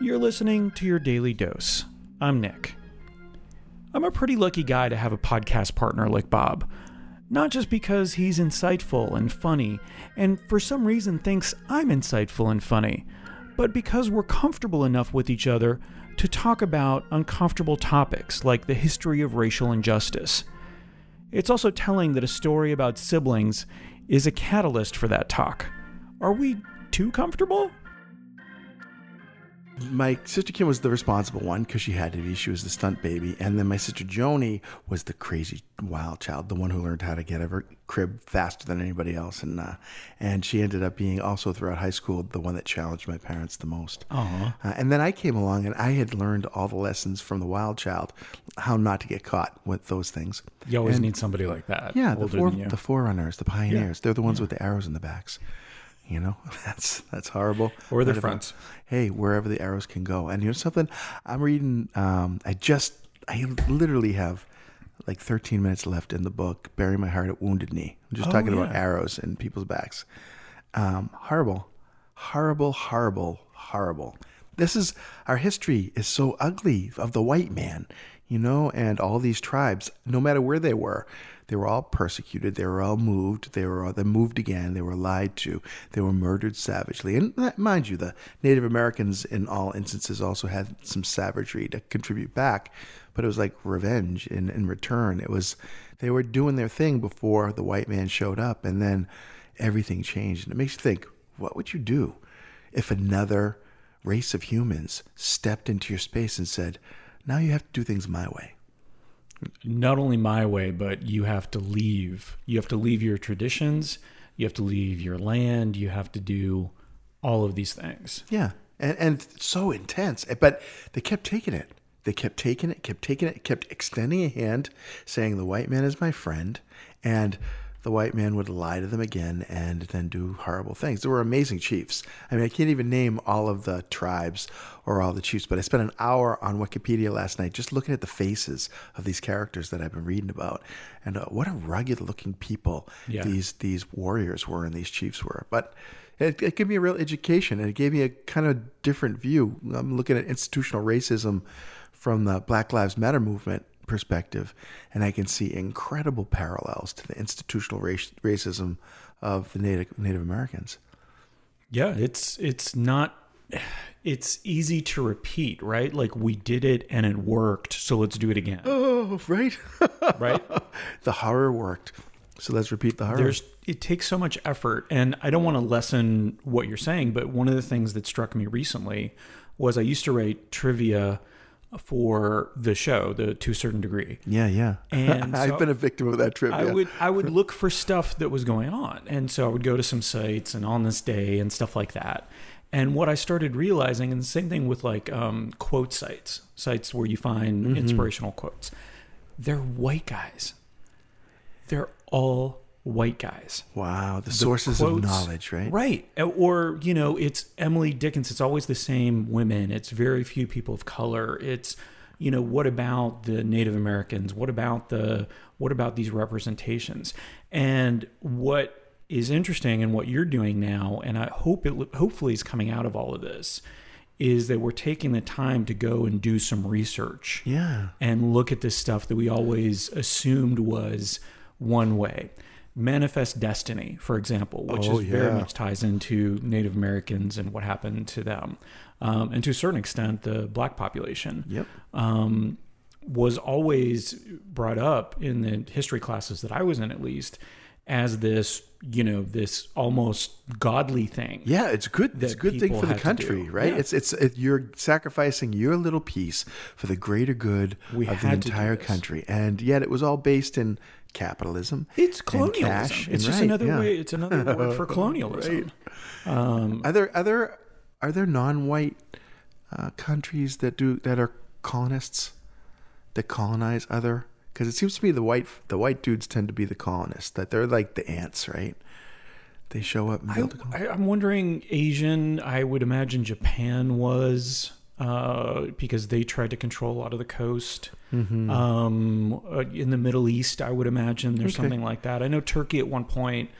You're listening to your daily dose. I'm Nick. I'm a pretty lucky guy to have a podcast partner like Bob. Not just because he's insightful and funny, and for some reason thinks I'm insightful and funny, but because we're comfortable enough with each other to talk about uncomfortable topics like the history of racial injustice. It's also telling that a story about siblings is a catalyst for that talk. Are we too comfortable? my sister Kim was the responsible one because she had to be. She was the stunt baby, and then my sister Joni was the crazy wild child, the one who learned how to get out of her crib faster than anybody else, and uh, and she ended up being also throughout high school the one that challenged my parents the most. Uh-huh. Uh, and then I came along, and I had learned all the lessons from the wild child, how not to get caught with those things. You always And- need somebody like that. Yeah, the older fore, than you. the forerunners, the pioneers. Yeah. They're the ones with the arrows in the backs. You know, that's that's horrible. Or their fronts. Hey, wherever the arrows can go. And you know something? I'm reading. Um, I just, I literally have like 13 minutes left in the book. Bury my heart at wounded knee. I'm just Oh, talking about arrows in people's backs. Um, horrible, horrible, horrible, horrible. This is our history is so ugly of the white man, you know, and all these tribes, no matter where they were, they were all persecuted, they were all moved, they were all they moved again, they were lied to, they were murdered savagely. And uh, mind you, the Native Americans in all instances also had some savagery to contribute back, but it was like revenge in, in return. It was they were doing their thing before the white man showed up, and then everything changed. And it makes you think, what would you do if another race of humans stepped into your space and said, now you have to do things my way? Not only my way, but you have to leave. You have to leave your traditions. You have to leave your land. You have to do all of these things. Yeah. And, and so intense. But they kept taking it. They kept taking it, kept taking it, kept extending a hand, saying, the white man is my friend. And the white man would lie to them again and then do horrible things. There were amazing chiefs. I mean, I can't even name all of the tribes or all the chiefs, but I spent an hour on Wikipedia last night just looking at the faces of these characters that I've been reading about. And uh, what a rugged looking people Yeah. these these warriors were and these chiefs were. But it, it gave me a real education and it gave me a kind of different view. I'm looking at institutional racism from the Black Lives Matter movement perspective, and I can see incredible parallels to the institutional race, racism of the Native Native Americans. Yeah, it's it's not it's easy to repeat, right? Like we did it and it worked, so let's do it again. Oh, right. Right? the horror worked. So let's repeat the horror. There's it takes so much effort and I don't want to lessen what you're saying, but one of the things that struck me recently was I used to write trivia for the show, the to a certain degree. yeah, yeah. And I've been a victim of that trip. I yeah. would I would look for stuff that was going on, and so I would go to some sites and on this day and stuff like that. And what I started realizing, and the same thing with like um, quote sites, sites where you find Mm-hmm. inspirational quotes, they're white guys. They're all white guys. Wow, the, sources of knowledge, right? Right. Uh, or, you know, it's Emily Dickinson. It's always the same women. It's very few people of color. It's, you know, what about the Native Americans? What about the what about these representations? And what is interesting and what you're doing now, and I hope it hopefully is coming out of all of this, is that we're taking the time to go and do some research Yeah. and look at this stuff that we always assumed was one way. Manifest Destiny, for example, which Oh, is very much ties into Native Americans and what happened to them, um, and to a certain extent, the black population. Yep. um, was always brought up in the history classes that I was in, at least, as this, you know, this almost godly thing. Yeah, it's good. It's a good thing for the country, right? Yeah. It's it's it, you're sacrificing your little piece for the greater good We of the had to do entire country, and yet it was all based in capitalism. It's colonialism. cash, it's just right, another yeah. way. It's another word for colonialism. Um, Are there are there are there non-white uh, countries that do that are colonists that colonize other? Because it seems to me the white the white dudes tend to be the colonists. That they're like the ants, right? They show up I, I, i'm wondering, Asian, I would imagine Japan was uh, because they tried to control a lot of the coast. Mm-hmm. Um, uh, in the Middle East, I would imagine there's Okay. something like that. I know Turkey at one point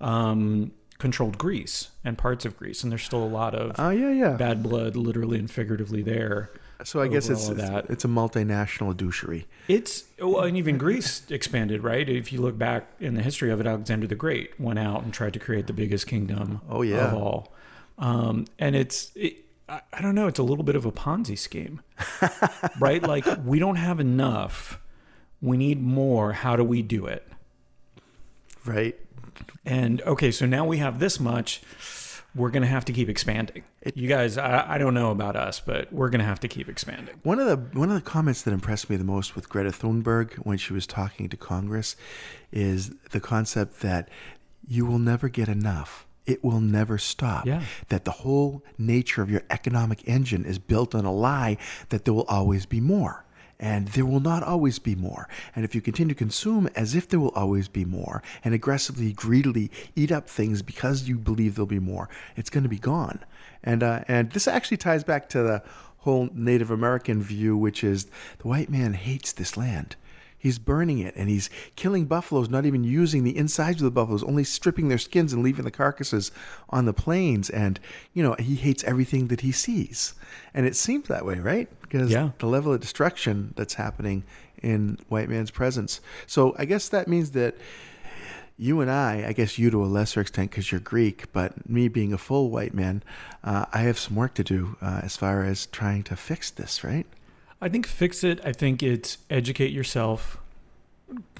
um, controlled Greece and parts of Greece, and there's still a lot of Oh yeah, yeah. bad blood, literally and figuratively there. So I guess it's it's, that. it's a multinational douchery. It's well, and even Greece expanded, right? If you look back in the history of it, Alexander the Great went out and tried to create the biggest kingdom Oh, yeah. of all, um, and it's it, I, I don't know, it's a little bit of a Ponzi scheme, right? Like we don't have enough, we need more. How do we do it? Right. And okay, so now we have this much. We're gonna have to keep expanding. you guys, I, I don't know about us, but we're gonna have to keep expanding. One of the one of the comments that impressed me the most with Greta Thunberg when she was talking to Congress is the concept that you will never get enough. It will never stop. Yeah. That the whole nature of your economic engine is built on a lie that there will always be more. And there will not always be more. And if you continue to consume as if there will always be more and aggressively, greedily eat up things because you believe there'll be more, it's going to be gone. And uh, and this actually ties back to the whole Native American view, which is the white man hates this land. He's burning it and he's killing buffaloes, not even using the insides of the buffaloes, only stripping their skins and leaving the carcasses on the plains. And, you know, he hates everything that he sees. And it seems that way, right? Because Yeah. the level of destruction that's happening in white man's presence. So I guess that means that you and I, I guess you to a lesser extent because you're Greek, but me being a full white man, uh, I have some work to do uh, as far as trying to fix this, right? I think fix it. I think it's educate yourself.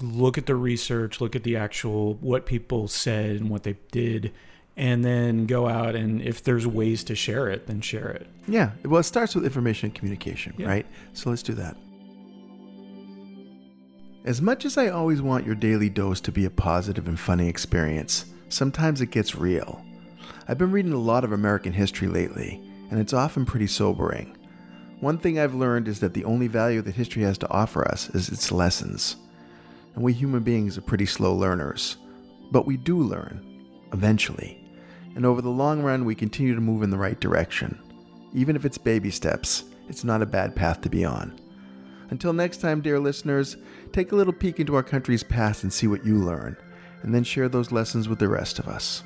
Look at the research. Look at the actual what people said and what they did, and then go out and if there's ways to share it, then share it. Yeah. Well, it starts with information and communication, Yeah. right? So let's do that. As much as I always want your daily dose to be a positive and funny experience, sometimes it gets real. I've been reading a lot of American history lately, and it's often pretty sobering. One thing I've learned is that the only value that history has to offer us is its lessons. And we human beings are pretty slow learners. But we do learn, eventually. And over the long run, we continue to move in the right direction. Even if it's baby steps, it's not a bad path to be on. Until next time, dear listeners, take a little peek into our country's past and see what you learn, and then share those lessons with the rest of us.